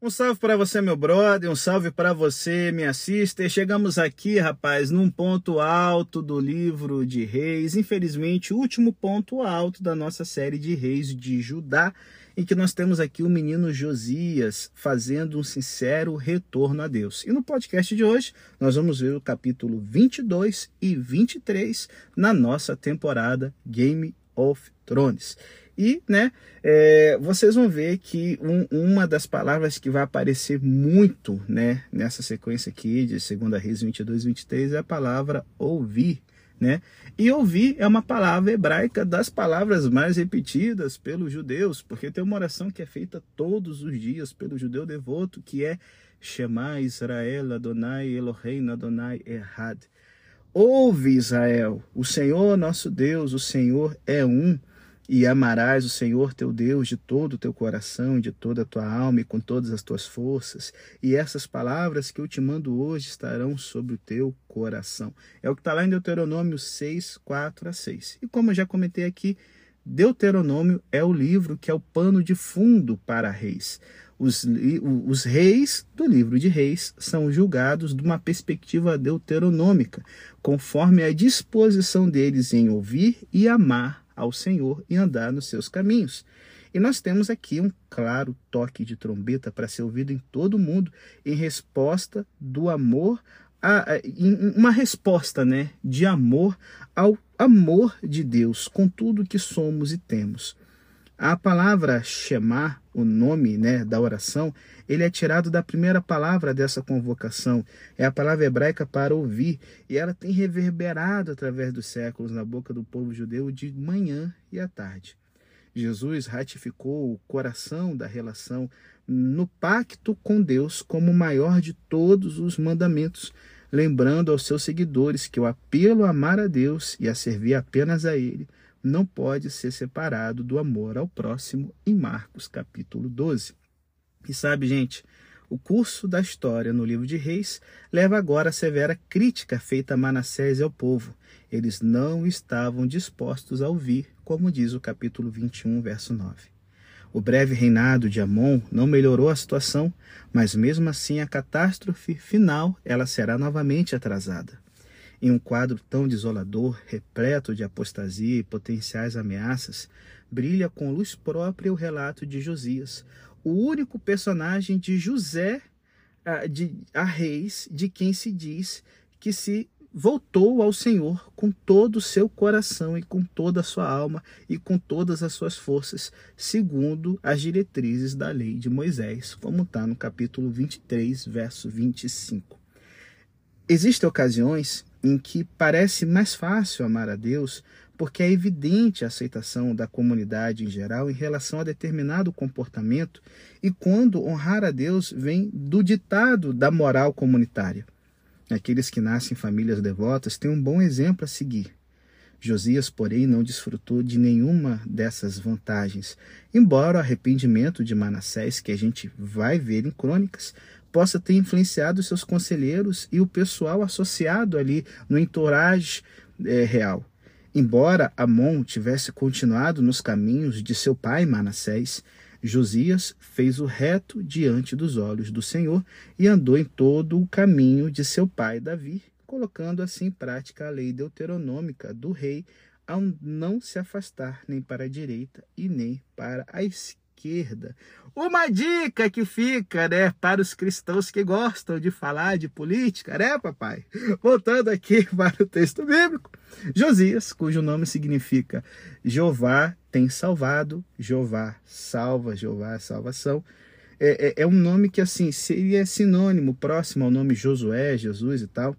Um salve para você, meu brother, um salve para você, minha sister. Chegamos aqui, rapaz, num ponto alto do livro de Reis, infelizmente, o último ponto alto da nossa série de Reis de Judá, em que nós temos aqui o menino Josias fazendo um sincero retorno a Deus. E no podcast de hoje, nós vamos ver o capítulo 22 e 23 na nossa temporada Game of Thrones. E, né, é, vocês vão ver que um, uma das palavras que vai aparecer muito, né, nessa sequência aqui de 2 Reis 22 23 é a palavra ouvir, né? E ouvir é uma palavra hebraica das palavras mais repetidas pelos judeus, porque tem uma oração que é feita todos os dias pelo judeu devoto, que é Shema Israel Adonai Eloheinu Adonai Errad. Ouve Israel, o Senhor nosso Deus, o Senhor é um e amarás o Senhor teu Deus de todo o teu coração, de toda a tua alma e com todas as tuas forças. E essas palavras que eu te mando hoje estarão sobre o teu coração. É o que está lá em Deuteronômio 6, 4 a 6. E como eu já comentei aqui, Deuteronômio é o livro que é o pano de fundo para reis. Os, os reis do livro de reis são julgados de uma perspectiva deuteronômica, conforme a disposição deles em ouvir e amar ao Senhor e andar nos seus caminhos. E nós temos aqui um claro toque de trombeta para ser ouvido em todo o mundo em resposta do amor a, a, uma resposta, né, de amor ao amor de Deus com tudo que somos e temos. A palavra Shema, o nome né, da oração, ele é tirado da primeira palavra dessa convocação. É a palavra hebraica para ouvir. E ela tem reverberado através dos séculos na boca do povo judeu de manhã e à tarde. Jesus ratificou o coração da relação no pacto com Deus como o maior de todos os mandamentos, lembrando aos seus seguidores que o apelo a amar a Deus e a servir apenas a Ele não pode ser separado do amor ao próximo em Marcos capítulo 12. E sabe, gente, o curso da história no livro de Reis leva agora a severa crítica feita a Manassés e ao povo. Eles não estavam dispostos a ouvir, como diz o capítulo 21, verso 9. O breve reinado de Amon não melhorou a situação, mas mesmo assim a catástrofe final ela será novamente atrasada. Em um quadro tão desolador, repleto de apostasia e potenciais ameaças, brilha com luz própria o relato de Josias, o único personagem de José a, de, a reis de quem se diz que se voltou ao Senhor com todo o seu coração e com toda a sua alma e com todas as suas forças, segundo as diretrizes da lei de Moisés, como está no capítulo 23, verso 25. Existem ocasiões em que parece mais fácil amar a Deus porque é evidente a aceitação da comunidade em geral em relação a determinado comportamento e quando honrar a Deus vem do ditado da moral comunitária. Aqueles que nascem em famílias devotas têm um bom exemplo a seguir. Josias, porém, não desfrutou de nenhuma dessas vantagens, embora o arrependimento de Manassés, que a gente vai ver em crônicas, possa ter influenciado seus conselheiros e o pessoal associado ali no entourage é, real. Embora Amon tivesse continuado nos caminhos de seu pai Manassés, Josias fez o reto diante dos olhos do Senhor e andou em todo o caminho de seu pai Davi, colocando assim em prática a lei deuteronômica do rei ao não se afastar nem para a direita e nem para a esquerda esquerda. Uma dica que fica, né, para os cristãos que gostam de falar de política, né, papai? Voltando aqui para o texto bíblico. Josias, cujo nome significa Jeová tem salvado, Jeová salva, Jeová salvação. É, é, é um nome que, assim, seria sinônimo, próximo ao nome Josué, Jesus e tal.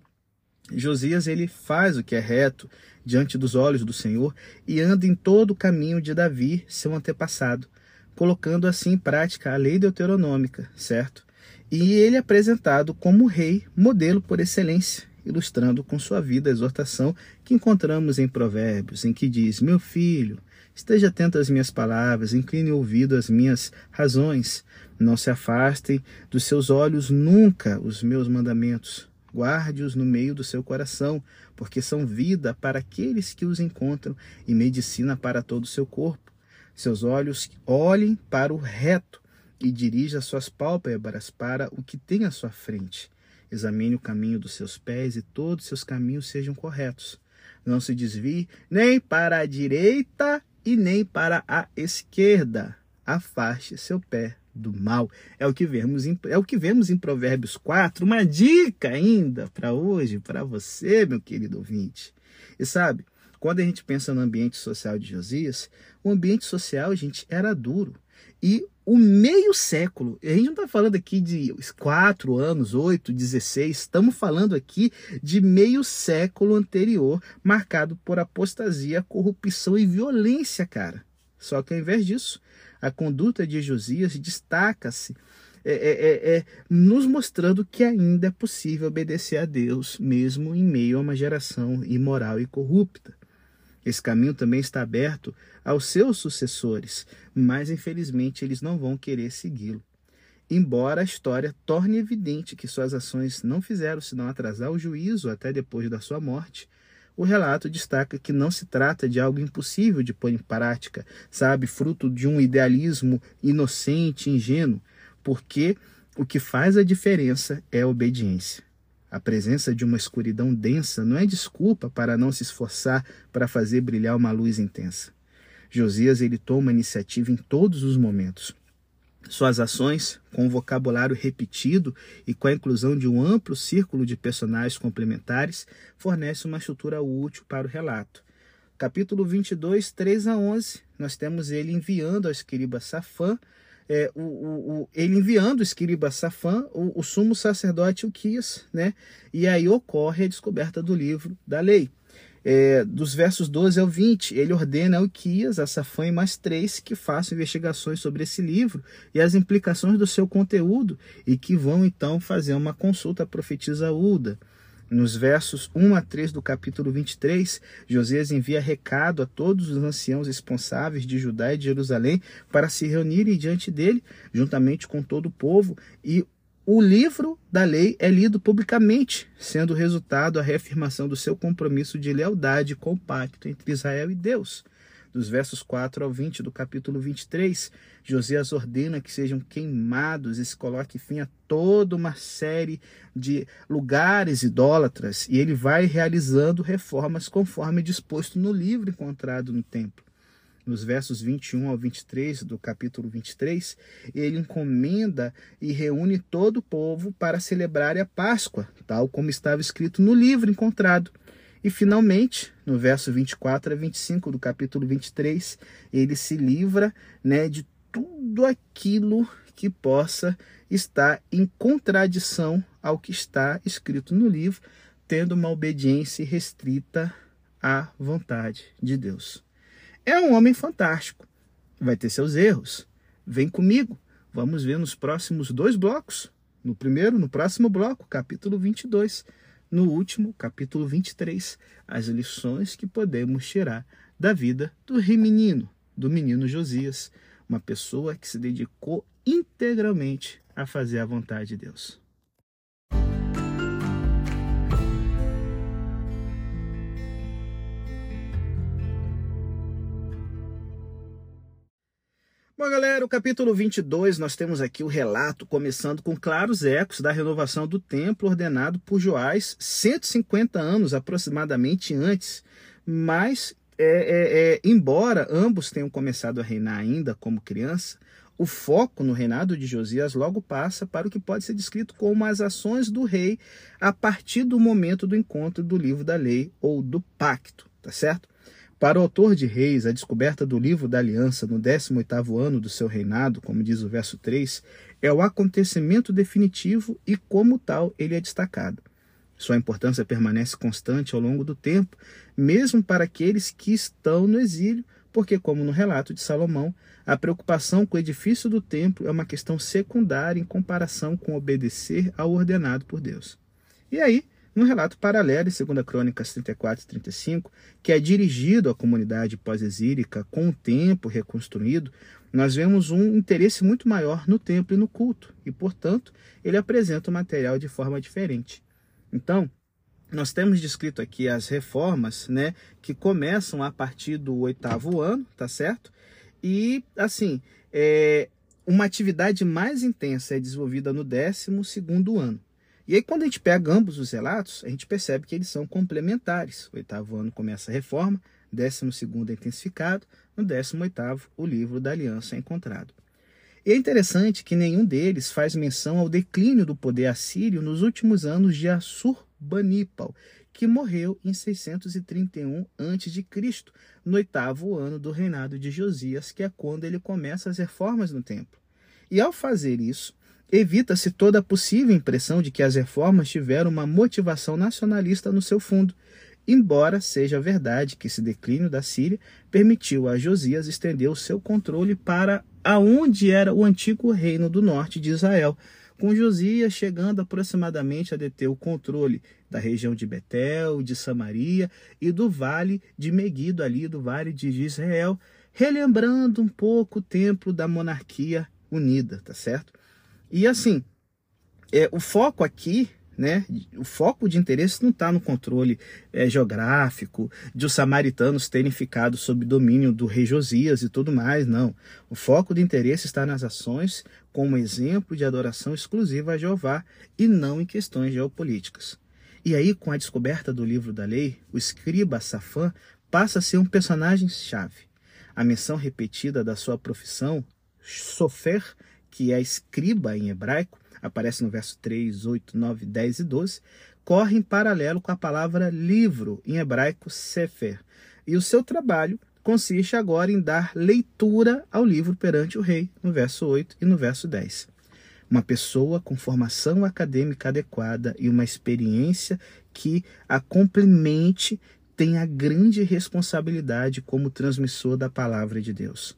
Josias, ele faz o que é reto diante dos olhos do Senhor e anda em todo o caminho de Davi, seu antepassado colocando assim em prática a lei deuteronômica, certo? E ele é apresentado como rei, modelo por excelência, ilustrando com sua vida a exortação que encontramos em Provérbios, em que diz: Meu filho, esteja atento às minhas palavras, incline o ouvido às minhas razões, não se afastem dos seus olhos nunca os meus mandamentos. Guarde-os no meio do seu coração, porque são vida para aqueles que os encontram e medicina para todo o seu corpo. Seus olhos olhem para o reto e dirija suas pálpebras para o que tem à sua frente. Examine o caminho dos seus pés e todos seus caminhos sejam corretos. Não se desvie nem para a direita e nem para a esquerda. Afaste seu pé do mal. É o que vemos em, é o que vemos em Provérbios 4, uma dica ainda para hoje, para você, meu querido ouvinte. E sabe, quando a gente pensa no ambiente social de Josias, o ambiente social, gente, era duro. E o meio século, a gente não está falando aqui de 4 anos, 8, 16, estamos falando aqui de meio século anterior, marcado por apostasia, corrupção e violência, cara. Só que ao invés disso, a conduta de Josias destaca-se é, é, é, é, nos mostrando que ainda é possível obedecer a Deus, mesmo em meio a uma geração imoral e corrupta. Esse caminho também está aberto aos seus sucessores, mas infelizmente eles não vão querer segui-lo. Embora a história torne evidente que suas ações não fizeram senão atrasar o juízo até depois da sua morte, o relato destaca que não se trata de algo impossível de pôr em prática, sabe, fruto de um idealismo inocente, ingênuo, porque o que faz a diferença é a obediência. A presença de uma escuridão densa não é desculpa para não se esforçar para fazer brilhar uma luz intensa. Josias ele toma iniciativa em todos os momentos. Suas ações, com um vocabulário repetido e com a inclusão de um amplo círculo de personagens complementares, fornece uma estrutura útil para o relato. Capítulo 22, 3 a 11, nós temos ele enviando ao escriba Safã é, o, o, o, ele enviando o escriba Safã, o, sumo sacerdote Uquias, né? E aí ocorre a descoberta do livro da lei. É, dos versos 12 ao 20, ele ordena a Uquias, a Safã e mais três que façam investigações sobre esse livro e as implicações do seu conteúdo e que vão então fazer uma consulta à profetisa Uda. Nos versos 1 a 3 do capítulo 23, Josias envia recado a todos os anciãos responsáveis de Judá e de Jerusalém para se reunirem diante dele, juntamente com todo o povo, e o livro da lei é lido publicamente, sendo resultado a reafirmação do seu compromisso de lealdade com o pacto entre Israel e Deus dos versos 4 ao 20 do capítulo 23, Josias ordena que sejam queimados e se coloque fim a toda uma série de lugares idólatras, e ele vai realizando reformas conforme disposto no livro encontrado no templo. Nos versos 21 ao 23 do capítulo 23, ele encomenda e reúne todo o povo para celebrar a Páscoa, tal como estava escrito no livro encontrado. E finalmente, no verso 24 a 25 do capítulo 23, ele se livra né, de tudo aquilo que possa estar em contradição ao que está escrito no livro, tendo uma obediência restrita à vontade de Deus. É um homem fantástico, vai ter seus erros. Vem comigo, vamos ver nos próximos dois blocos. No primeiro, no próximo bloco, capítulo 22 no último, capítulo 23, as lições que podemos tirar da vida do rei menino, do menino Josias, uma pessoa que se dedicou integralmente a fazer a vontade de Deus. Bom, galera, o capítulo 22, nós temos aqui o relato começando com claros ecos da renovação do templo ordenado por Joás 150 anos aproximadamente antes. Mas, é, é, é, embora ambos tenham começado a reinar ainda como criança, o foco no reinado de Josias logo passa para o que pode ser descrito como as ações do rei a partir do momento do encontro do livro da lei ou do pacto, tá certo? Para o autor de Reis, a descoberta do livro da aliança no 18º ano do seu reinado, como diz o verso 3, é o acontecimento definitivo e como tal ele é destacado. Sua importância permanece constante ao longo do tempo, mesmo para aqueles que estão no exílio, porque, como no relato de Salomão, a preocupação com o edifício do templo é uma questão secundária em comparação com obedecer ao ordenado por Deus. E aí, no relato paralelo em 2 Crônicas 34 e 35, que é dirigido à comunidade pós-exílica com o tempo reconstruído, nós vemos um interesse muito maior no templo e no culto, e, portanto, ele apresenta o material de forma diferente. Então, nós temos descrito aqui as reformas, né, que começam a partir do oitavo ano, tá certo? E, assim, é, uma atividade mais intensa é desenvolvida no 12 ano. E aí, quando a gente pega ambos os relatos, a gente percebe que eles são complementares. O oitavo ano começa a reforma, décimo segundo é intensificado, no décimo oitavo o livro da aliança é encontrado. E é interessante que nenhum deles faz menção ao declínio do poder assírio nos últimos anos de Assurbanipal, que morreu em 631 a.C., no oitavo ano do reinado de Josias, que é quando ele começa as reformas no templo. E ao fazer isso, evita-se toda a possível impressão de que as reformas tiveram uma motivação nacionalista no seu fundo, embora seja verdade que esse declínio da Síria permitiu a Josias estender o seu controle para aonde era o antigo reino do norte de Israel, com Josias chegando aproximadamente a deter o controle da região de Betel, de Samaria e do vale de Meguido, ali do vale de Israel, relembrando um pouco o templo da monarquia unida, tá certo? E assim, é, o foco aqui, né, o foco de interesse não está no controle é, geográfico, de os samaritanos terem ficado sob domínio do rei Josias e tudo mais, não. O foco de interesse está nas ações como exemplo de adoração exclusiva a Jeová e não em questões geopolíticas. E aí, com a descoberta do livro da lei, o escriba Safã passa a ser um personagem-chave. A menção repetida da sua profissão, Sofer, que é escriba em hebraico, aparece no verso 3, 8, 9, 10 e 12, corre em paralelo com a palavra livro, em hebraico sefer. E o seu trabalho consiste agora em dar leitura ao livro perante o rei, no verso 8 e no verso 10. Uma pessoa com formação acadêmica adequada e uma experiência que a complemente tem a grande responsabilidade como transmissor da palavra de Deus.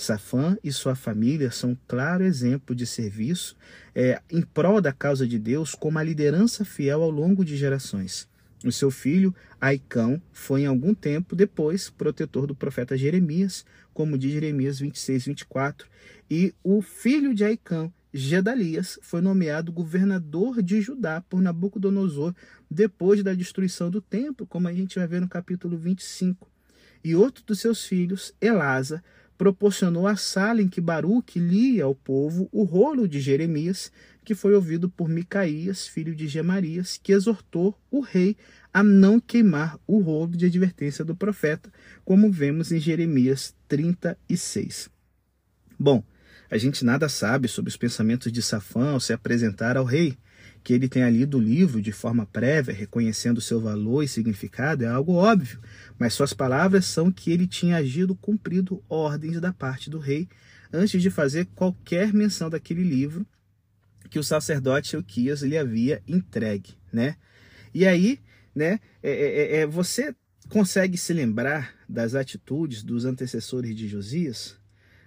Safã e sua família são um claro exemplo de serviço é, em prol da causa de Deus como a liderança fiel ao longo de gerações. O seu filho, Aicão, foi em algum tempo depois protetor do profeta Jeremias, como diz Jeremias 26, 24. E o filho de Aicão, Gedalias, foi nomeado governador de Judá por Nabucodonosor depois da destruição do templo, como a gente vai ver no capítulo 25. E outro dos seus filhos, Elasa, proporcionou a sala em que Baruque lia ao povo o rolo de Jeremias, que foi ouvido por Micaías, filho de Gemarias, que exortou o rei a não queimar o rolo de advertência do profeta, como vemos em Jeremias 36. Bom, a gente nada sabe sobre os pensamentos de Safã ao se apresentar ao rei, que ele tenha lido o livro de forma prévia, reconhecendo seu valor e significado, é algo óbvio, mas suas palavras são que ele tinha agido cumprido ordens da parte do rei antes de fazer qualquer menção daquele livro que o sacerdote Euquias lhe havia entregue, né? E aí, né, é, é, é, você consegue se lembrar das atitudes dos antecessores de Josias?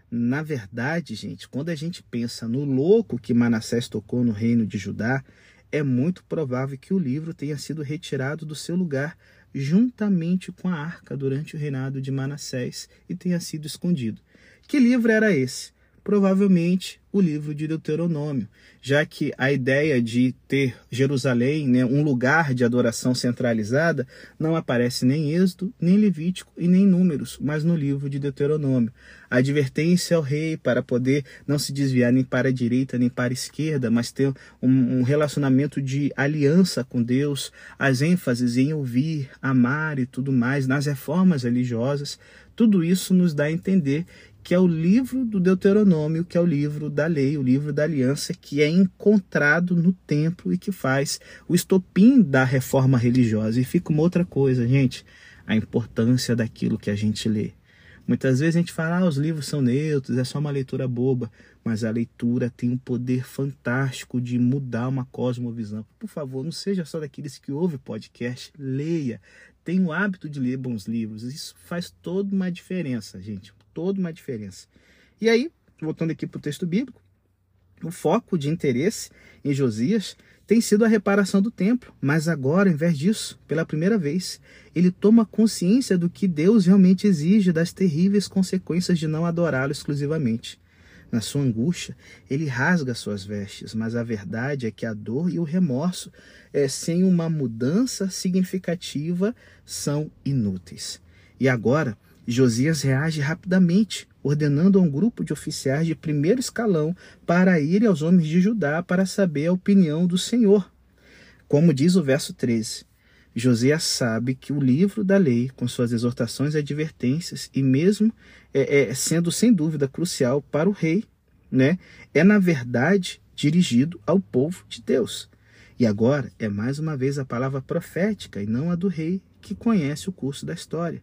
Na verdade, gente, quando a gente pensa no louco que Manassés tocou no reino de Judá, é muito provável que o livro tenha sido retirado do seu lugar juntamente com a arca durante o reinado de Manassés e tenha sido escondido. Que livro era esse? Provavelmente o livro de Deuteronômio, já que a ideia de ter Jerusalém, né, um lugar de adoração centralizada, não aparece nem em Êxodo, nem Levítico e nem Números, mas no livro de Deuteronômio. A advertência ao rei para poder não se desviar nem para a direita nem para a esquerda, mas ter um, um relacionamento de aliança com Deus, as ênfases em ouvir, amar e tudo mais, nas reformas religiosas, tudo isso nos dá a entender que é o livro do Deuteronômio, que é o livro da lei, o livro da aliança, que é encontrado no templo e que faz o estopim da reforma religiosa. E fica uma outra coisa, gente, a importância daquilo que a gente lê. Muitas vezes a gente fala, ah, os livros são neutros, é só uma leitura boba, mas a leitura tem um poder fantástico de mudar uma cosmovisão. Por favor, não seja só daqueles que ouvem podcast, leia, tenha o hábito de ler bons livros. Isso faz toda uma diferença, gente toda uma diferença. E aí, voltando aqui para o texto bíblico, o foco de interesse em Josias tem sido a reparação do templo, mas agora, em vez disso, pela primeira vez, ele toma consciência do que Deus realmente exige das terríveis consequências de não adorá-lo exclusivamente. Na sua angústia, ele rasga suas vestes, mas a verdade é que a dor e o remorso, é, sem uma mudança significativa, são inúteis. E agora, Josias reage rapidamente ordenando a um grupo de oficiais de primeiro escalão para ir aos homens de Judá para saber a opinião do Senhor. Como diz o verso 13. Josias sabe que o livro da lei, com suas exortações e advertências, e mesmo é, é, sendo sem dúvida crucial para o rei, né, é na verdade dirigido ao povo de Deus. E agora é mais uma vez a palavra profética e não a do rei que conhece o curso da história.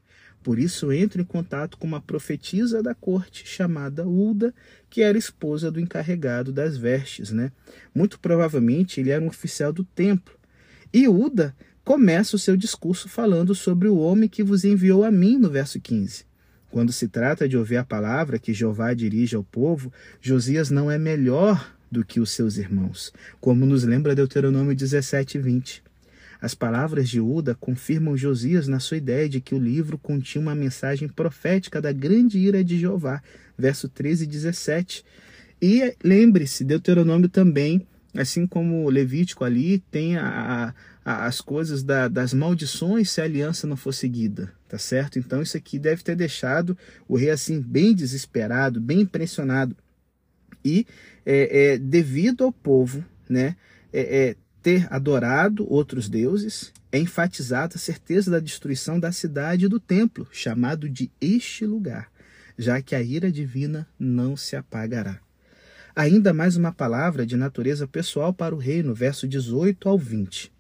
Por isso entra em contato com uma profetisa da corte chamada Ulda, que era esposa do encarregado das vestes, né? Muito provavelmente ele era um oficial do templo. E Ulda começa o seu discurso falando sobre o homem que vos enviou a mim, no verso 15. Quando se trata de ouvir a palavra que Jeová dirige ao povo, Josias não é melhor do que os seus irmãos, como nos lembra Deuteronômio 17, 20. As palavras de Uda confirmam Josias na sua ideia de que o livro continha uma mensagem profética da grande ira de Jeová, verso 13 e 17. E lembre-se, Deuteronômio também, assim como Levítico ali, tem a, as coisas da, das maldições se a aliança não for seguida, tá certo? Então isso aqui deve ter deixado o rei assim bem desesperado, bem impressionado. E é, é, devido ao povo, né, é, é ter adorado outros deuses, é enfatizada a certeza da destruição da cidade e do templo, chamado de este lugar, já que a ira divina não se apagará. Ainda mais uma palavra de natureza pessoal para o rei, no verso 18 ao 20.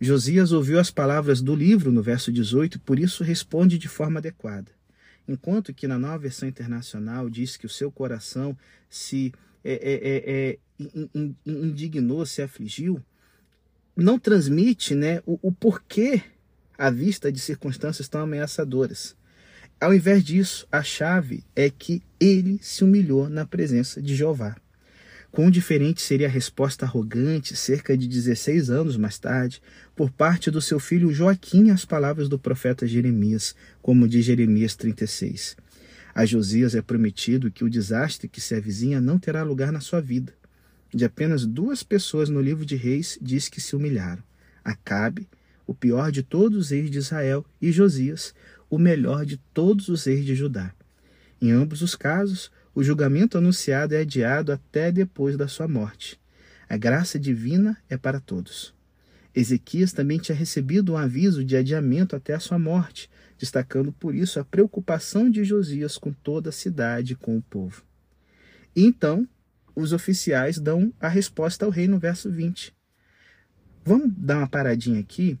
Josias ouviu as palavras do livro no verso 18 e por isso responde de forma adequada. Enquanto que na nova versão internacional diz que o seu coração se é, é, é, indignou, se afligiu, não transmite né, o, o porquê à vista de circunstâncias tão ameaçadoras. Ao invés disso, a chave é que ele se humilhou na presença de Jeová. Quão diferente seria a resposta arrogante, cerca de 16 anos mais tarde, por parte do seu filho Joaquim às palavras do profeta Jeremias, como diz Jeremias 36. A Josias é prometido que o desastre que se avizinha não terá lugar na sua vida. De apenas duas pessoas no livro de Reis diz que se humilharam: Acabe, o pior de todos os reis de Israel, e Josias, o melhor de todos os reis de Judá. Em ambos os casos, o julgamento anunciado é adiado até depois da sua morte. A graça divina é para todos. Ezequias também tinha recebido um aviso de adiamento até a sua morte, destacando por isso a preocupação de Josias com toda a cidade e com o povo. Então, os oficiais dão a resposta ao rei no verso 20. Vamos dar uma paradinha aqui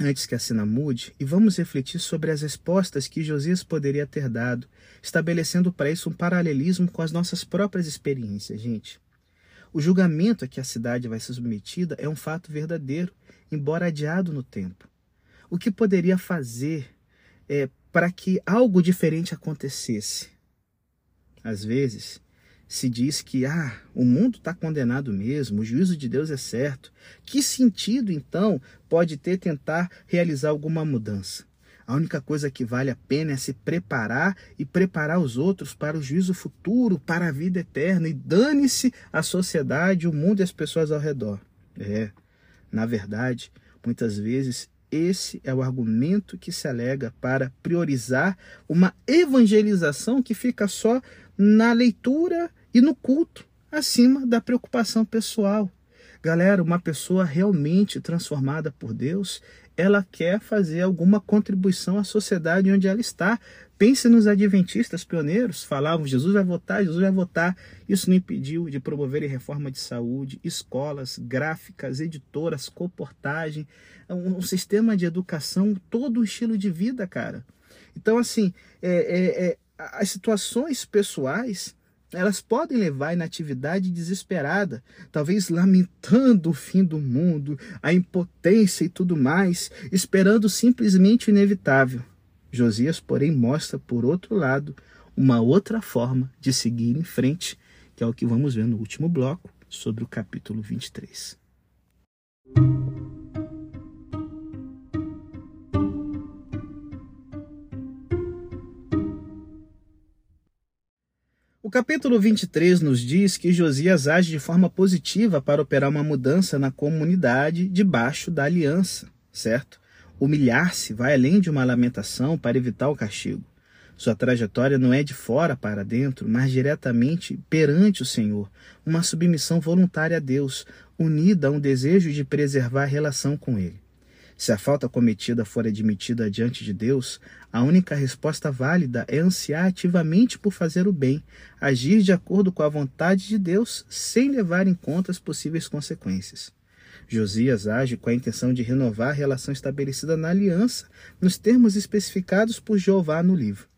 antes que a cena mude, e vamos refletir sobre as respostas que Josias poderia ter dado, estabelecendo para isso um paralelismo com as nossas próprias experiências, gente. O julgamento a que a cidade vai ser submetida é um fato verdadeiro, embora adiado no tempo. O que poderia fazer é, para que algo diferente acontecesse? Às vezes, se diz que ah, o mundo está condenado mesmo, o juízo de Deus é certo, que sentido então pode ter tentar realizar alguma mudança? A única coisa que vale a pena é se preparar e preparar os outros para o juízo futuro, para a vida eterna, e dane-se a sociedade, o mundo e as pessoas ao redor. É, na verdade, muitas vezes esse é o argumento que se alega para priorizar uma evangelização que fica só na leitura e no culto, acima da preocupação pessoal. Galera, uma pessoa realmente transformada por Deus, ela quer fazer alguma contribuição à sociedade onde ela está. Pense nos adventistas pioneiros, falavam Jesus vai votar, Jesus vai votar. Isso não impediu de promover reforma de saúde, escolas, gráficas, editoras, comportagem, um, sistema de educação, todo um estilo de vida, cara. Então, assim, é, é, é, as situações pessoais elas podem levar à inatividade desesperada, talvez lamentando o fim do mundo, a impotência e tudo mais, esperando simplesmente o inevitável. Josias, porém, mostra, por outro lado, uma outra forma de seguir em frente, que é o que vamos ver no último bloco, sobre o capítulo 23. O capítulo 23 nos diz que Josias age de forma positiva para operar uma mudança na comunidade debaixo da aliança, certo? Humilhar-se vai além de uma lamentação para evitar o castigo. Sua trajetória não é de fora para dentro, mas diretamente perante o Senhor, uma submissão voluntária a Deus, unida a um desejo de preservar a relação com Ele. Se a falta cometida for admitida diante de Deus, a única resposta válida é ansiar ativamente por fazer o bem, agir de acordo com a vontade de Deus, sem levar em conta as possíveis consequências. Josias age com a intenção de renovar a relação estabelecida na aliança, nos termos especificados por Jeová no livro.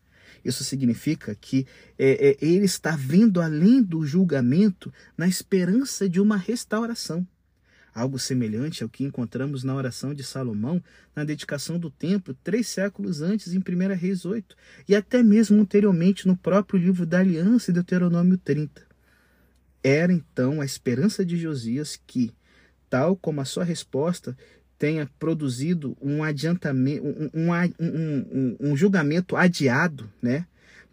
Isso significa que é, é, ele está vendo além do julgamento na esperança de uma restauração. Algo semelhante ao que encontramos na oração de Salomão na dedicação do templo três séculos antes, em 1 Reis 8, e até mesmo anteriormente no próprio livro da Aliança, Deuteronômio 30. Era então a esperança de Josias que, tal como a sua resposta tenha produzido um adiantamento, um, um, um, um, julgamento adiado, né?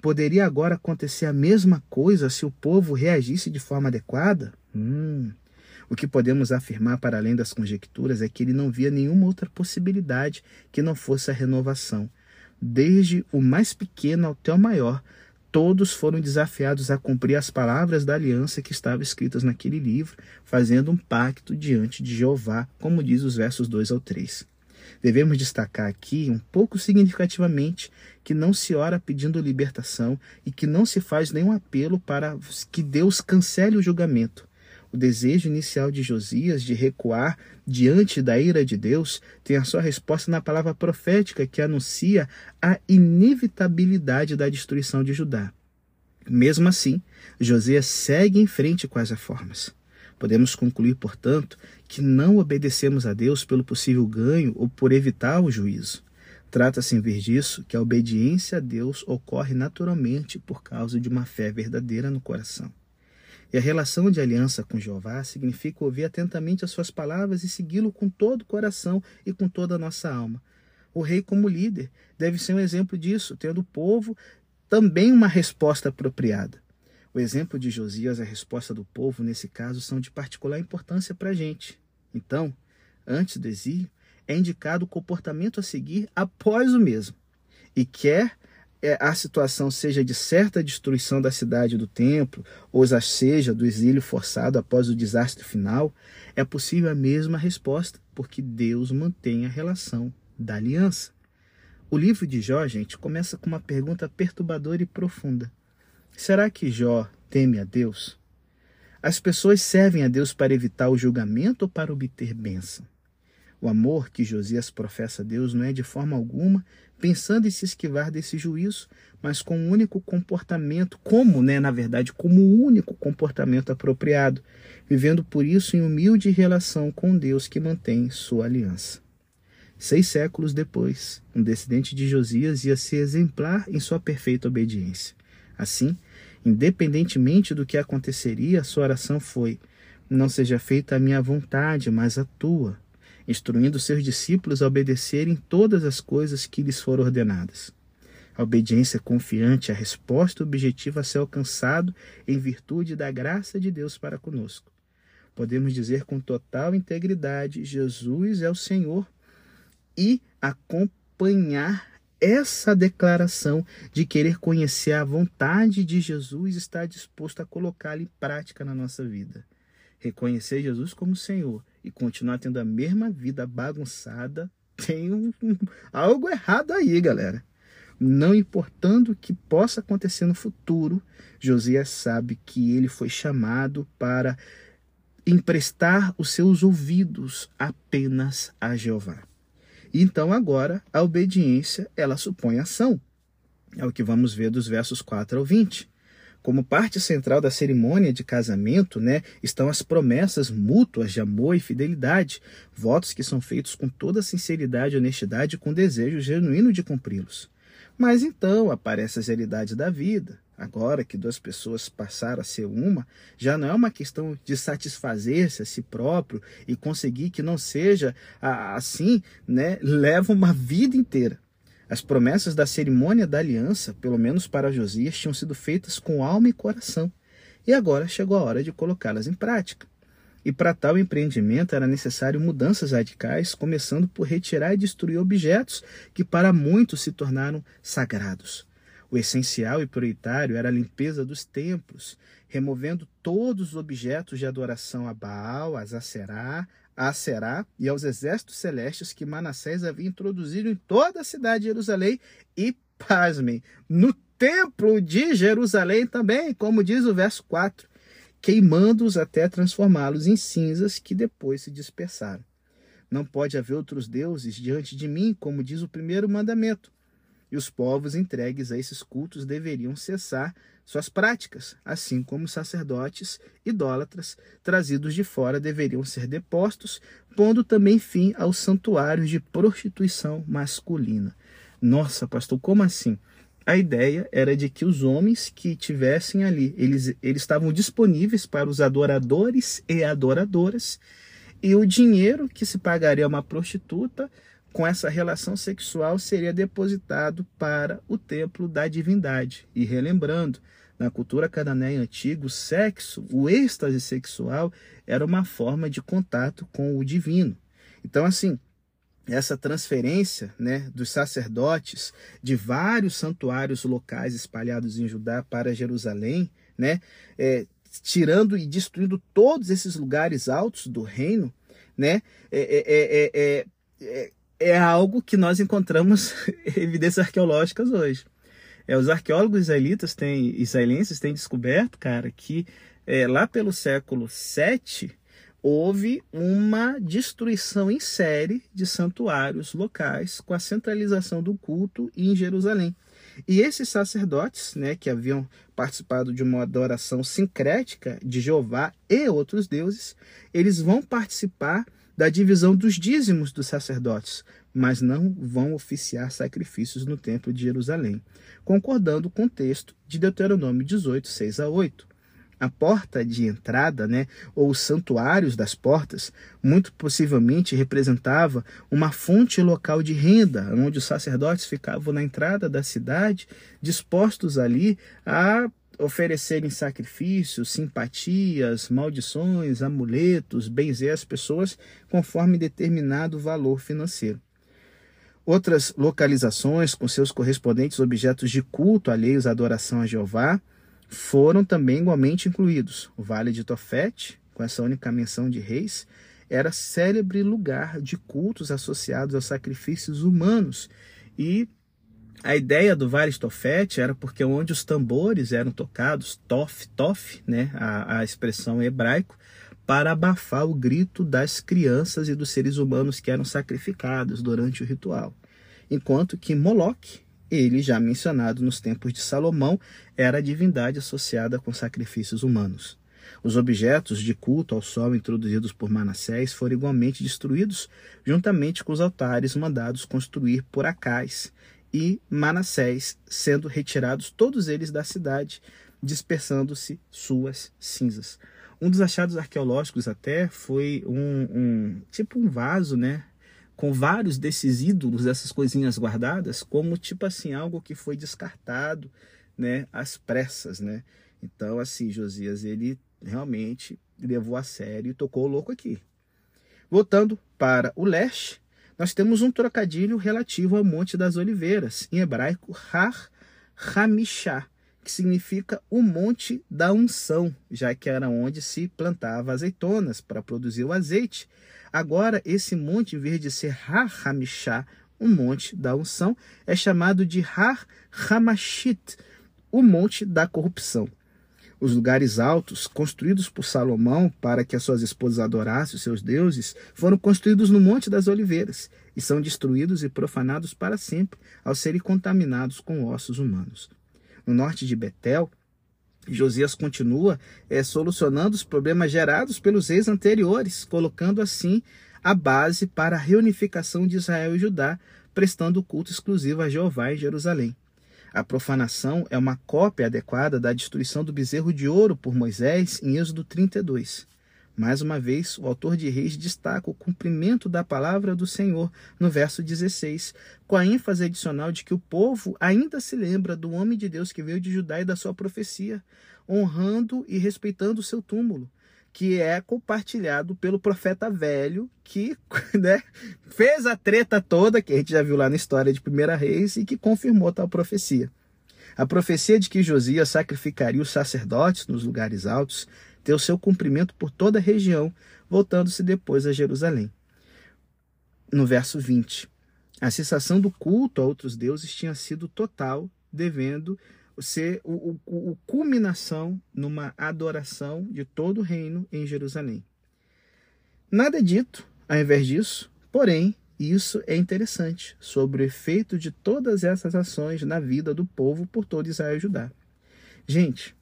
Poderia agora acontecer a mesma coisa se o povo reagisse de forma adequada? Hum. O que podemos afirmar para além das conjecturas é que ele não via nenhuma outra possibilidade que não fosse a renovação. Desde o mais pequeno até o maior, todos foram desafiados a cumprir as palavras da aliança que estavam escritas naquele livro, fazendo um pacto diante de Jeová, como diz os versos 2 ao 3. Devemos destacar aqui, um pouco significativamente, que não se ora pedindo libertação e que não se faz nenhum apelo para que Deus cancele o julgamento. O desejo inicial de Josias de recuar diante da ira de Deus tem a sua resposta na palavra profética que anuncia a inevitabilidade da destruição de Judá. Mesmo assim, Josias segue em frente com as reformas. Podemos concluir, portanto, que não obedecemos a Deus pelo possível ganho ou por evitar o juízo. Trata-se, em vez disso, que a obediência a Deus ocorre naturalmente por causa de uma fé verdadeira no coração. E a relação de aliança com Jeová significa ouvir atentamente as suas palavras e segui-lo com todo o coração e com toda a nossa alma. O rei, como líder, deve ser um exemplo disso, tendo o povo também uma resposta apropriada. O exemplo de Josias, a resposta do povo, nesse caso, são de particular importância para a gente. Então, antes do exílio, é indicado o comportamento a seguir após o mesmo. E quer a situação seja de certa destruição da cidade do templo, ou seja, do exílio forçado após o desastre final, é possível a mesma resposta, porque Deus mantém a relação da aliança. O livro de Jó, gente, começa com uma pergunta perturbadora e profunda. Será que Jó teme a Deus? As pessoas servem a Deus para evitar o julgamento ou para obter bênção? O amor que Josias professa a Deus não é de forma alguma pensando em se esquivar desse juízo, mas com um único comportamento, como, né, na verdade, como o único comportamento apropriado, vivendo por isso em humilde relação com Deus que mantém sua aliança. Seis séculos depois, um descendente de Josias ia ser exemplar em sua perfeita obediência. Assim, independentemente do que aconteceria, sua oração foi: Não seja feita a minha vontade, mas a tua instruindo seus discípulos a obedecerem todas as coisas que lhes foram ordenadas. A obediência confiante é a resposta objetiva a ser alcançado em virtude da graça de Deus para conosco. Podemos dizer com total integridade: Jesus é o Senhor e acompanhar essa declaração de querer conhecer a vontade de Jesus está disposto a colocá-la em prática na nossa vida. Reconhecer Jesus como Senhor e continuar tendo a mesma vida bagunçada, tem um, um, algo errado aí, galera. Não importando o que possa acontecer no futuro, Josias sabe que ele foi chamado para emprestar os seus ouvidos apenas a Jeová. Então agora a obediência, ela supõe ação. É o que vamos ver dos versos 4 ao 20. Como parte central da cerimônia de casamento, né, estão as promessas mútuas de amor e fidelidade, votos que são feitos com toda sinceridade e honestidade e com desejo genuíno de cumpri-los. Mas então aparece a realidade da vida. Agora que duas pessoas passaram a ser uma, já não é uma questão de satisfazer-se a si próprio e conseguir que não seja assim, né? Leva uma vida inteira. As promessas da cerimônia da aliança, pelo menos para Josias, tinham sido feitas com alma e coração, e agora chegou a hora de colocá-las em prática. E para tal empreendimento era necessário mudanças radicais, começando por retirar e destruir objetos que para muitos se tornaram sagrados. O essencial e prioritário era a limpeza dos templos, removendo todos os objetos de adoração a Baal, a Zacerá, a Será e aos exércitos celestes que Manassés havia introduzido em toda a cidade de Jerusalém e, pasmem, no templo de Jerusalém também, como diz o verso 4, queimando-os até transformá-los em cinzas que depois se dispersaram. Não pode haver outros deuses diante de mim, como diz o primeiro mandamento. E os povos entregues a esses cultos deveriam cessar suas práticas, assim como os sacerdotes idólatras trazidos de fora deveriam ser depostos, pondo também fim aos santuários de prostituição masculina. Nossa, pastor, como assim? A ideia era de que os homens que tivessem ali, eles, eles estavam disponíveis para os adoradores e adoradoras, e o dinheiro que se pagaria a uma prostituta com essa relação sexual seria depositado para o templo da divindade. E relembrando, na cultura cananeia antiga, o sexo, o êxtase sexual, era uma forma de contato com o divino. Então, assim, essa transferência né, dos sacerdotes de vários santuários locais espalhados em Judá para Jerusalém, né, é, tirando e destruindo todos esses lugares altos do reino, né, é, é, é, é algo que nós encontramos evidências arqueológicas hoje. É, os arqueólogos israelitas têm, israelenses têm descoberto, cara, que é, lá pelo século VII houve uma destruição em série de santuários locais com a centralização do culto em Jerusalém. E esses sacerdotes, né, que haviam participado de uma adoração sincrética de Jeová e outros deuses, eles vão participar da divisão dos dízimos dos sacerdotes, mas não vão oficiar sacrifícios no Templo de Jerusalém, concordando com o texto de Deuteronômio 18, 6 a 8. A porta de entrada, né, ou os santuários das portas, muito possivelmente representava uma fonte local de renda, onde os sacerdotes ficavam na entrada da cidade, dispostos ali a oferecerem sacrifícios, simpatias, maldições, amuletos, benzer as pessoas conforme determinado valor financeiro. Outras localizações com seus correspondentes objetos de culto alheios à adoração a Jeová foram também igualmente incluídos. O Vale de Tofete, com essa única menção de reis, era célebre lugar de cultos associados aos sacrifícios humanos. E a ideia do Vale de Tofete era porque onde os tambores eram tocados, tof, tof, né, a, a expressão hebraico, para abafar o grito das crianças e dos seres humanos que eram sacrificados durante o ritual. Enquanto que Moloque, ele já mencionado nos tempos de Salomão, era a divindade associada com sacrifícios humanos. Os objetos de culto ao sol introduzidos por Manassés foram igualmente destruídos, juntamente com os altares mandados construir por Acais e Manassés, sendo retirados todos eles da cidade, dispersando-se suas cinzas. Um dos achados arqueológicos até foi um, um tipo um vaso, né, com vários desses ídolos, essas coisinhas guardadas, como tipo assim algo que foi descartado, né, às pressas, né? Então assim, Josias ele realmente levou a sério e tocou o louco aqui. Voltando para o leste, nós temos um trocadilho relativo ao Monte das Oliveiras, em hebraico Har Hamishah, que significa o monte da unção, já que era onde se plantava azeitonas para produzir o azeite. Agora, esse monte, em vez de ser Har Hamishá, o monte da unção, é chamado de Har Hamashit, o monte da corrupção. Os lugares altos, construídos por Salomão para que as suas esposas adorassem os seus deuses, foram construídos no Monte das Oliveiras e são destruídos e profanados para sempre ao serem contaminados com ossos humanos no norte de Betel, Josias continua é, solucionando os problemas gerados pelos reis anteriores, colocando assim a base para a reunificação de Israel e Judá, prestando culto exclusivo a Jeová em Jerusalém. A profanação é uma cópia adequada da destruição do bezerro de ouro por Moisés em Êxodo 32. Mais uma vez, o autor de Reis destaca o cumprimento da palavra do Senhor no verso 16, com a ênfase adicional de que o povo ainda se lembra do homem de Deus que veio de Judá e da sua profecia, honrando e respeitando o seu túmulo, que é compartilhado pelo profeta velho que né, fez a treta toda, que a gente já viu lá na história de Primeira Reis, e que confirmou tal profecia. A profecia de que Josias sacrificaria os sacerdotes nos lugares altos teve seu cumprimento por toda a região, voltando-se depois a Jerusalém. No verso 20, a cessação do culto a outros deuses tinha sido total, devendo ser o, o, o culminação numa adoração de todo o reino em Jerusalém. Nada é dito, ao invés disso, porém, isso é interessante, sobre o efeito de todas essas ações na vida do povo por todo Israel e Judá. Gente,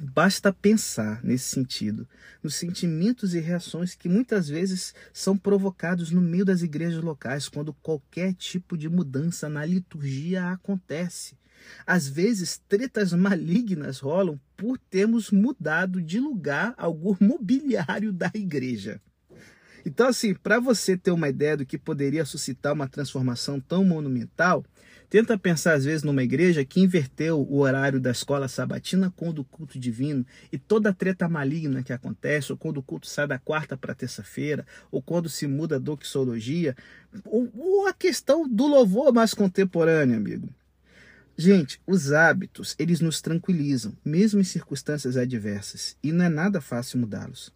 basta pensar nesse sentido, nos sentimentos e reações que muitas vezes são provocados no meio das igrejas locais quando qualquer tipo de mudança na liturgia acontece. Às vezes, tretas malignas rolam por termos mudado de lugar algum mobiliário da igreja. Então, assim, para você ter uma ideia do que poderia suscitar uma transformação tão monumental, tenta pensar às vezes numa igreja que inverteu o horário da escola sabatina com o do culto divino e toda a treta maligna que acontece, ou quando o culto sai da quarta para terça-feira, ou quando se muda a doxologia, ou, ou a questão do louvor mais contemporâneo, amigo. Gente, os hábitos, eles nos tranquilizam, mesmo em circunstâncias adversas, e não é nada fácil mudá-los.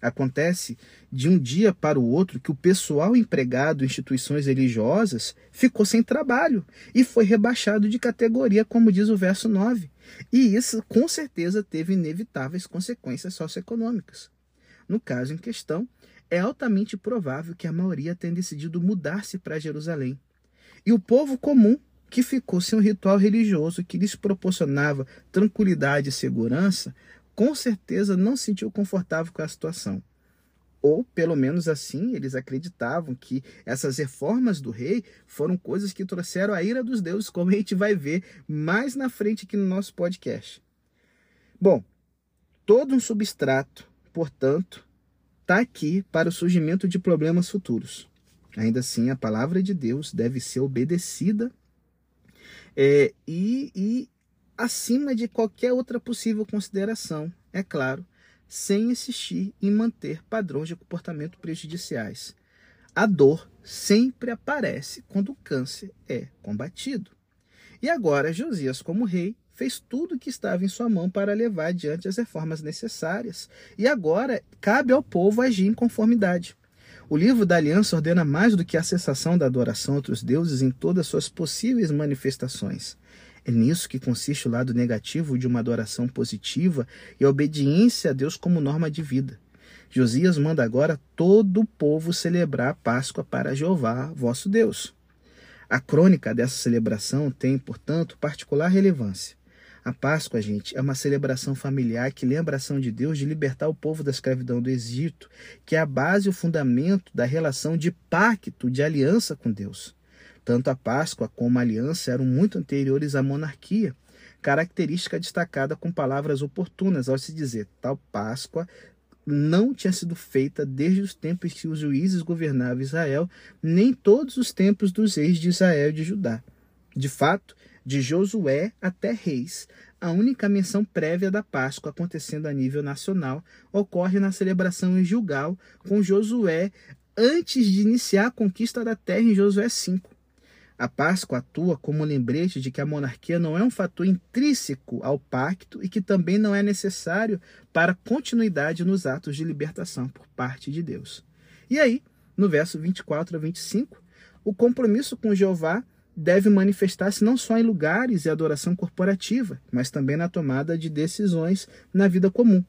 Acontece de um dia para o outro que o pessoal empregado em instituições religiosas ficou sem trabalho e foi rebaixado de categoria, como diz o verso 9. E isso, com certeza, teve inevitáveis consequências socioeconômicas. No caso em questão, é altamente provável que a maioria tenha decidido mudar-se para Jerusalém. E o povo comum que ficou sem um ritual religioso que lhes proporcionava tranquilidade e segurança, com certeza não se sentiu confortável com a situação. Ou, pelo menos assim, eles acreditavam que essas reformas do rei foram coisas que trouxeram a ira dos deuses, como a gente vai ver mais na frente aqui no nosso podcast. Bom, todo um substrato, portanto, está aqui para o surgimento de problemas futuros. Ainda assim, a palavra de Deus deve ser obedecida é, e, e acima de qualquer outra possível consideração, é claro, sem insistir em manter padrões de comportamento prejudiciais. A dor sempre aparece quando o câncer é combatido. E agora Josias, como rei, fez tudo o que estava em sua mão para levar adiante as reformas necessárias, e agora cabe ao povo agir em conformidade. O livro da aliança ordena mais do que a cessação da adoração a outros deuses em todas suas possíveis manifestações. É nisso que consiste o lado negativo de uma adoração positiva e a obediência a Deus como norma de vida. Josias manda agora todo o povo celebrar a Páscoa para Jeová, vosso Deus. A crônica dessa celebração tem, portanto, particular relevância. A Páscoa, gente, é uma celebração familiar que lembra a ação de Deus de libertar o povo da escravidão do Egito, que é a base e o fundamento da relação de pacto, de aliança com Deus. Tanto a Páscoa como a aliança eram muito anteriores à monarquia, característica destacada com palavras oportunas ao se dizer tal Páscoa não tinha sido feita desde os tempos que os juízes governavam Israel, nem todos os tempos dos reis de Israel e de Judá. De fato, de Josué até Reis, a única menção prévia da Páscoa acontecendo a nível nacional ocorre na celebração em Gilgal, com Josué antes de iniciar a conquista da terra em Josué 5. A Páscoa atua como lembrete de que a monarquia não é um fator intrínseco ao pacto e que também não é necessário para continuidade nos atos de libertação por parte de Deus. E aí, no verso 24 a 25, o compromisso com Jeová deve manifestar-se não só em lugares e adoração corporativa, mas também na tomada de decisões na vida comum.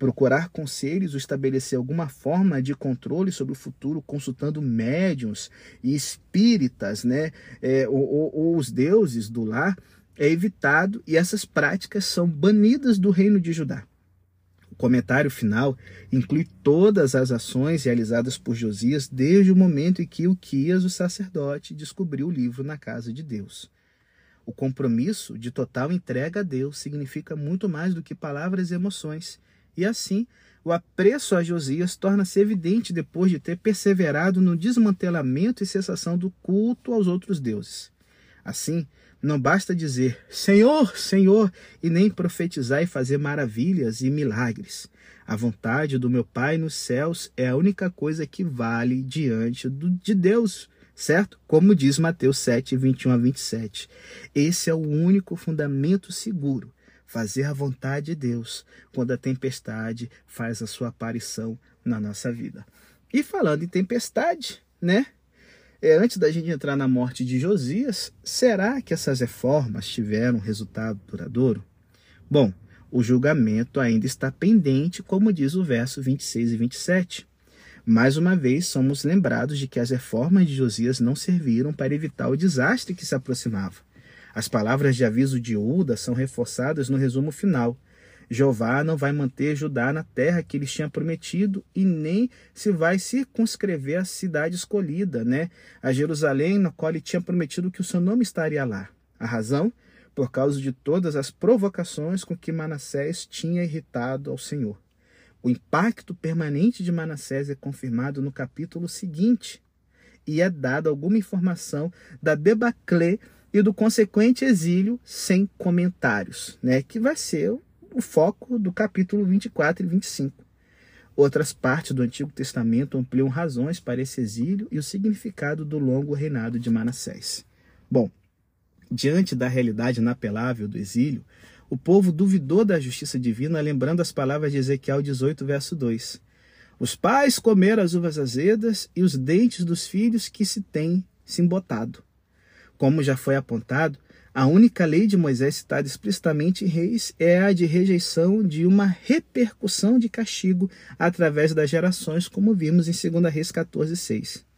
Procurar conselhos ou estabelecer alguma forma de controle sobre o futuro, consultando médiums e espíritas, né, é, ou, ou, ou os deuses do lar, é evitado e essas práticas são banidas do reino de Judá. Comentário final inclui todas as ações realizadas por Josias desde o momento em que Uquias, o sacerdote, descobriu o livro na casa de Deus. O compromisso de total entrega a Deus significa muito mais do que palavras e emoções, e assim, o apreço a Josias torna-se evidente depois de ter perseverado no desmantelamento e cessação do culto aos outros deuses. Assim, não basta dizer Senhor, Senhor, e nem profetizar e fazer maravilhas e milagres. A vontade do meu Pai nos céus é a única coisa que vale diante do, de Deus, certo? Como diz Mateus 7, 21 a 27. Esse é o único fundamento seguro. Fazer a vontade de Deus quando a tempestade faz a sua aparição na nossa vida. E falando em tempestade, né? É, antes da gente entrar na morte de Josias, será que essas reformas tiveram resultado duradouro? Bom, o julgamento ainda está pendente, como diz o verso 26 e 27. Mais uma vez, somos lembrados de que as reformas de Josias não serviram para evitar o desastre que se aproximava. As palavras de aviso de Uda são reforçadas no resumo final. Jeová não vai manter Judá na terra que ele tinha prometido e nem se vai circunscrever a cidade escolhida, né? A Jerusalém, na qual ele tinha prometido que o seu nome estaria lá. A razão? Por causa de todas as provocações com que Manassés tinha irritado ao Senhor. O impacto permanente de Manassés é confirmado no capítulo seguinte e é dada alguma informação da debacle e do consequente exílio sem comentários, né, que vai ser o foco do capítulo 24 e 25. Outras partes do Antigo Testamento ampliam razões para esse exílio e o significado do longo reinado de Manassés. Bom, diante da realidade inapelável do exílio, o povo duvidou da justiça divina, lembrando as palavras de Ezequiel 18, verso 2. Os pais comeram as uvas azedas e os dentes dos filhos que se têm se embotado. Como já foi apontado, a única lei de Moisés citada explicitamente em Reis é a de rejeição de uma repercussão de castigo através das gerações, como vimos em 2 Reis 14, 6.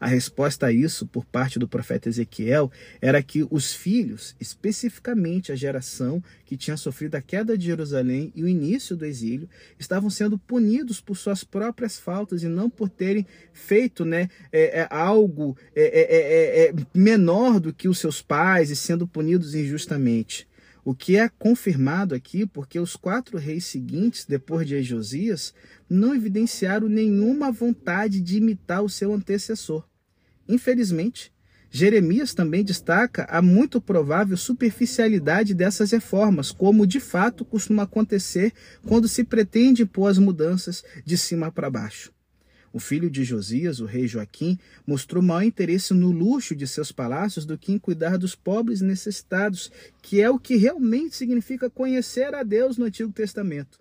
A resposta a isso, por parte do profeta Ezequiel, era que os filhos, especificamente a geração que tinha sofrido a queda de Jerusalém e o início do exílio, estavam sendo punidos por suas próprias faltas e não por terem feito né, é, é, algo é, é, é, é menor do que os seus pais e sendo punidos injustamente. O que é confirmado aqui, porque os quatro reis seguintes, depois de Josias, não evidenciaram nenhuma vontade de imitar o seu antecessor. Infelizmente, Jeremias também destaca a muito provável superficialidade dessas reformas, como de fato costuma acontecer quando se pretende impor as mudanças de cima para baixo. O filho de Josias, o rei Joaquim, mostrou maior interesse no luxo de seus palácios do que em cuidar dos pobres necessitados, que é o que realmente significa conhecer a Deus no Antigo Testamento.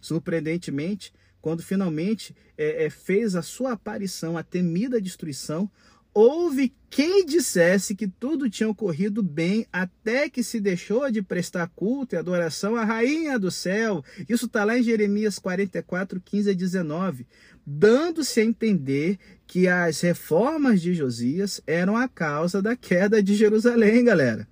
Surpreendentemente, quando finalmente é, é, fez a sua aparição a temida destruição, houve quem dissesse que tudo tinha ocorrido bem até que se deixou de prestar culto e adoração à rainha do céu. Isso está lá em Jeremias 44, 15 a 19, dando-se a entender que as reformas de Josias eram a causa da queda de Jerusalém, galera.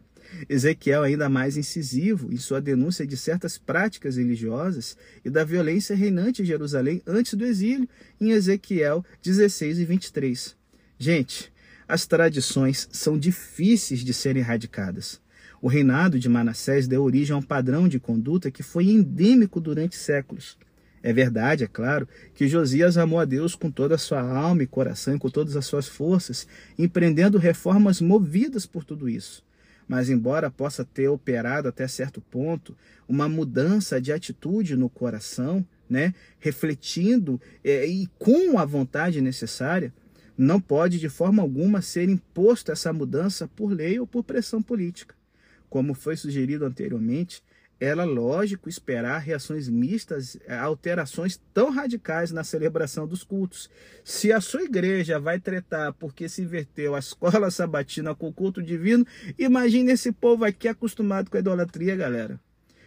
Ezequiel, ainda mais incisivo em sua denúncia de certas práticas religiosas e da violência reinante em Jerusalém antes do exílio, em Ezequiel 16 e 23. Gente, as tradições são difíceis de serem erradicadas. O reinado de Manassés deu origem a um padrão de conduta que foi endêmico durante séculos. É verdade, é claro, que Josias amou a Deus com toda a sua alma e coração e com todas as suas forças, empreendendo reformas movidas por tudo isso. Mas, embora possa ter operado até certo ponto uma mudança de atitude no coração, né, refletindo é, e com a vontade necessária, não pode de forma alguma ser imposto essa mudança por lei ou por pressão política. Como foi sugerido anteriormente, era lógico esperar reações mistas a alterações tão radicais na celebração dos cultos. Se a sua igreja vai tretar porque se inverteu a escola sabatina com o culto divino, imagine esse povo aqui acostumado com a idolatria, galera.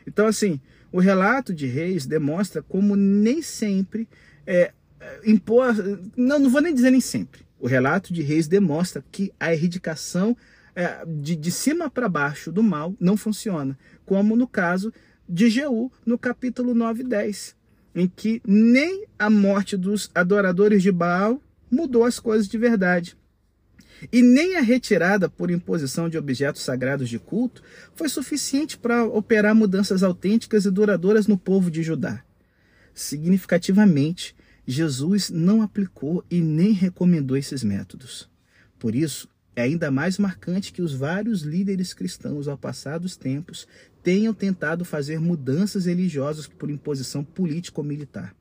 Então, assim, o relato de Reis demonstra como nem sempre é, impor. Não, não vou nem dizer nem sempre. O relato de Reis demonstra que a erradicação é, de, de cima para baixo do mal não funciona, como no caso de Jeú, no capítulo 9 e 10, em que nem a morte dos adoradores de Baal mudou as coisas de verdade. E nem a retirada por imposição de objetos sagrados de culto foi suficiente para operar mudanças autênticas e duradouras no povo de Judá. Significativamente, Jesus não aplicou e nem recomendou esses métodos. Por isso, é ainda mais marcante que os vários líderes cristãos ao passar dos tempos tenham tentado fazer mudanças religiosas por imposição político-militar.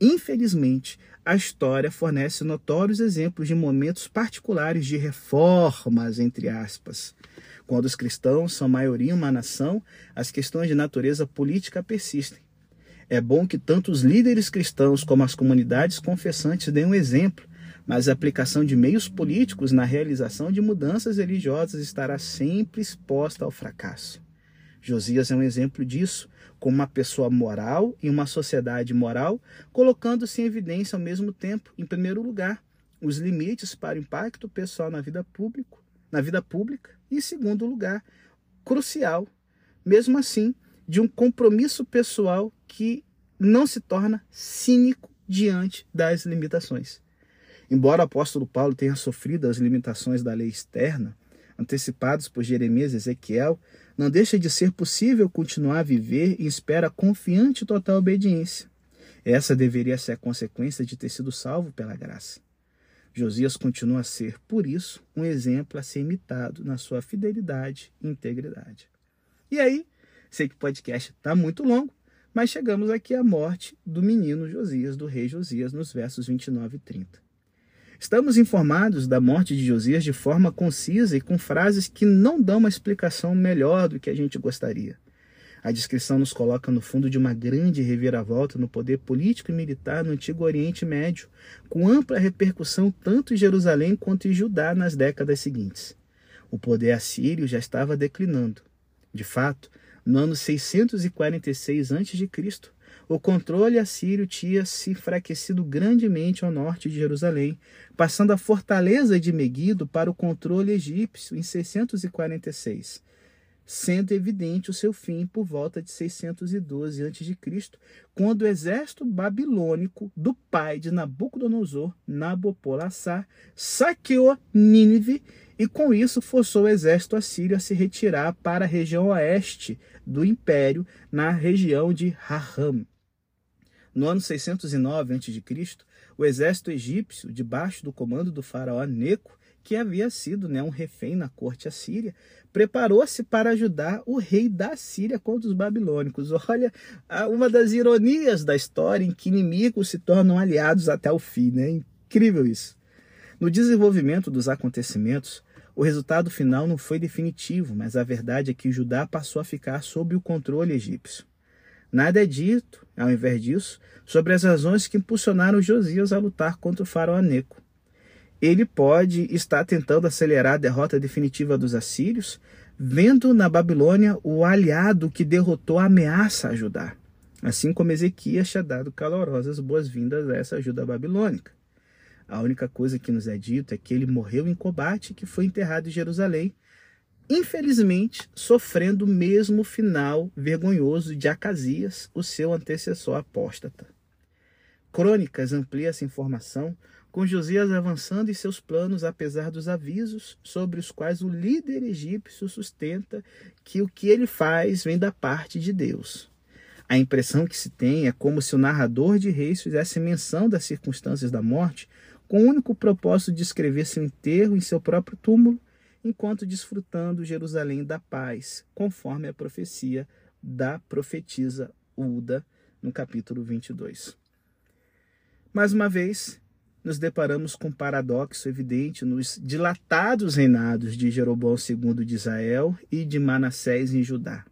Infelizmente, a história fornece notórios exemplos de momentos particulares de reformas, entre aspas. Quando os cristãos são maioria em uma nação, as questões de natureza política persistem. É bom que tanto os líderes cristãos como as comunidades confessantes deem um exemplo, mas a aplicação de meios políticos na realização de mudanças religiosas estará sempre exposta ao fracasso. Josias é um exemplo disso, como uma pessoa moral em uma sociedade moral, colocando-se em evidência ao mesmo tempo, em primeiro lugar, os limites para o impacto pessoal na vida pública, na vida pública, e em segundo lugar, crucial, mesmo assim, de um compromisso pessoal que não se torna cínico diante das limitações. Embora o apóstolo Paulo tenha sofrido as limitações da lei externa, antecipados por Jeremias e Ezequiel, não deixa de ser possível continuar a viver em espera confiante e total obediência. Essa deveria ser a consequência de ter sido salvo pela graça. Josias continua a ser, por isso, um exemplo a ser imitado na sua fidelidade e integridade. E aí, sei que o podcast está muito longo, mas chegamos aqui à morte do menino Josias, do rei Josias, nos versos 29 e 30. Estamos informados da morte de Josias de forma concisa e com frases que não dão uma explicação melhor do que a gente gostaria. A descrição nos coloca no fundo de uma grande reviravolta no poder político e militar no Antigo Oriente Médio, com ampla repercussão tanto em Jerusalém quanto em Judá nas décadas seguintes. O poder assírio já estava declinando. De fato, no ano 646 a.C., o controle assírio tinha se enfraquecido grandemente ao norte de Jerusalém, passando a fortaleza de Meguido para o controle egípcio em 646, sendo evidente o seu fim por volta de 612 a.C., quando o exército babilônico do pai de Nabucodonosor, Nabopolassar, saqueou Nínive e com isso forçou o exército assírio a se retirar para a região oeste do império, na região de Raham. No ano 609 a.C., o exército egípcio, debaixo do comando do faraó Neco, que havia sido né, um refém na corte assíria, preparou-se para ajudar o rei da Síria contra os babilônicos. Olha, uma das ironias da história em que inimigos se tornam aliados até o fim, né? Incrível isso. No desenvolvimento dos acontecimentos, o resultado final não foi definitivo, mas a verdade é que Judá passou a ficar sob o controle egípcio. Nada é dito, ao invés disso, sobre as razões que impulsionaram Josias a lutar contra o faraó Neco. Ele pode estar tentando acelerar a derrota definitiva dos assírios, vendo na Babilônia o aliado que derrotou a ameaça a Judá, assim como Ezequias tinha dado calorosas boas-vindas a essa ajuda babilônica. A única coisa que nos é dito é que ele morreu em combate e que foi enterrado em Jerusalém, infelizmente sofrendo o mesmo final vergonhoso de Acasias, o seu antecessor apóstata. Crônicas amplia essa informação, com Josias avançando em seus planos apesar dos avisos sobre os quais o líder egípcio sustenta que o que ele faz vem da parte de Deus. A impressão que se tem é como se o narrador de reis fizesse menção das circunstâncias da morte com o único propósito de escrever seu enterro em seu próprio túmulo enquanto desfrutando Jerusalém da paz, conforme a profecia da profetisa Uda, no capítulo 22. Mais uma vez, nos deparamos com um paradoxo evidente nos dilatados reinados de Jeroboão II de Israel e de Manassés em Judá.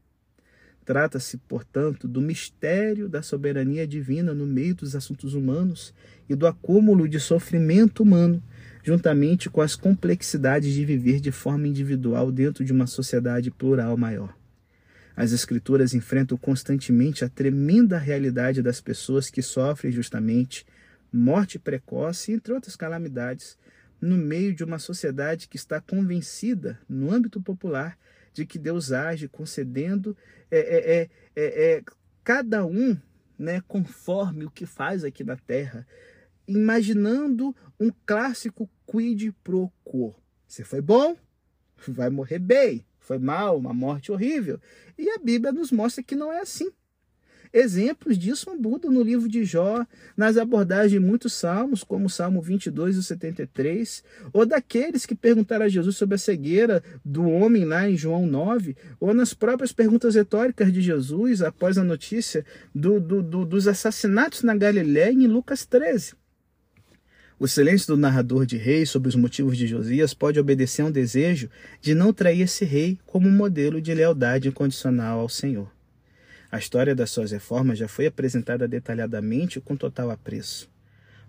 Trata-se, portanto, do mistério da soberania divina no meio dos assuntos humanos e do acúmulo de sofrimento humano juntamente com as complexidades de viver de forma individual dentro de uma sociedade plural maior. As Escrituras enfrentam constantemente a tremenda realidade das pessoas que sofrem justamente morte precoce, entre outras calamidades, no meio de uma sociedade que está convencida, no âmbito popular, de que Deus age concedendo é, é, é, é, é cada um né, conforme o que faz aqui na terra, imaginando um clássico quid pro quo. Você foi bom, vai morrer bem. Foi mal, uma morte horrível. E a Bíblia nos mostra que não é assim. Exemplos disso abundam no livro de Jó, nas abordagens de muitos salmos, como o Salmo 22 e 73, ou daqueles que perguntaram a Jesus sobre a cegueira do homem lá em João 9, ou nas próprias perguntas retóricas de Jesus após a notícia do, do, do, dos assassinatos na Galiléia em Lucas 13. O silêncio do narrador de reis sobre os motivos de Josias pode obedecer a um desejo de não trair esse rei como um modelo de lealdade incondicional ao Senhor. A história das suas reformas já foi apresentada detalhadamente com total apreço.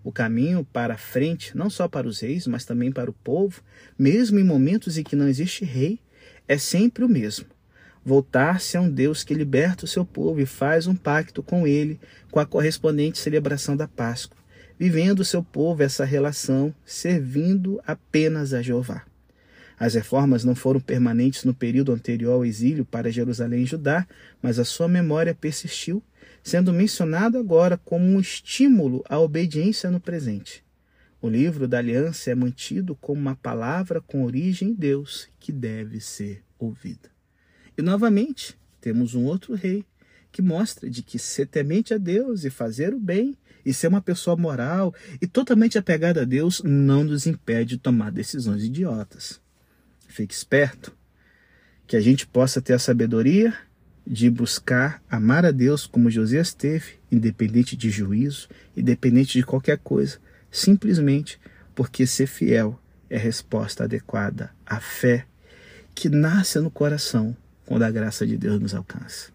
O caminho para a frente, não só para os reis, mas também para o povo, mesmo em momentos em que não existe rei, é sempre o mesmo. Voltar-se a um Deus que liberta o seu povo e faz um pacto com ele, com a correspondente celebração da Páscoa vivendo o seu povo essa relação, servindo apenas a Jeová. As reformas não foram permanentes no período anterior ao exílio para Jerusalém e Judá, mas a sua memória persistiu, sendo mencionado agora como um estímulo à obediência no presente. O livro da aliança é mantido como uma palavra com origem em Deus que deve ser ouvida. E novamente, temos um outro rei que mostra de que ser temente a Deus e fazer o bem e ser uma pessoa moral e totalmente apegada a Deus não nos impede de tomar decisões idiotas. Fique esperto, que a gente possa ter a sabedoria de buscar amar a Deus como Josias teve, independente de juízo, independente de qualquer coisa, simplesmente porque ser fiel é a resposta adequada à fé que nasce no coração quando a graça de Deus nos alcança.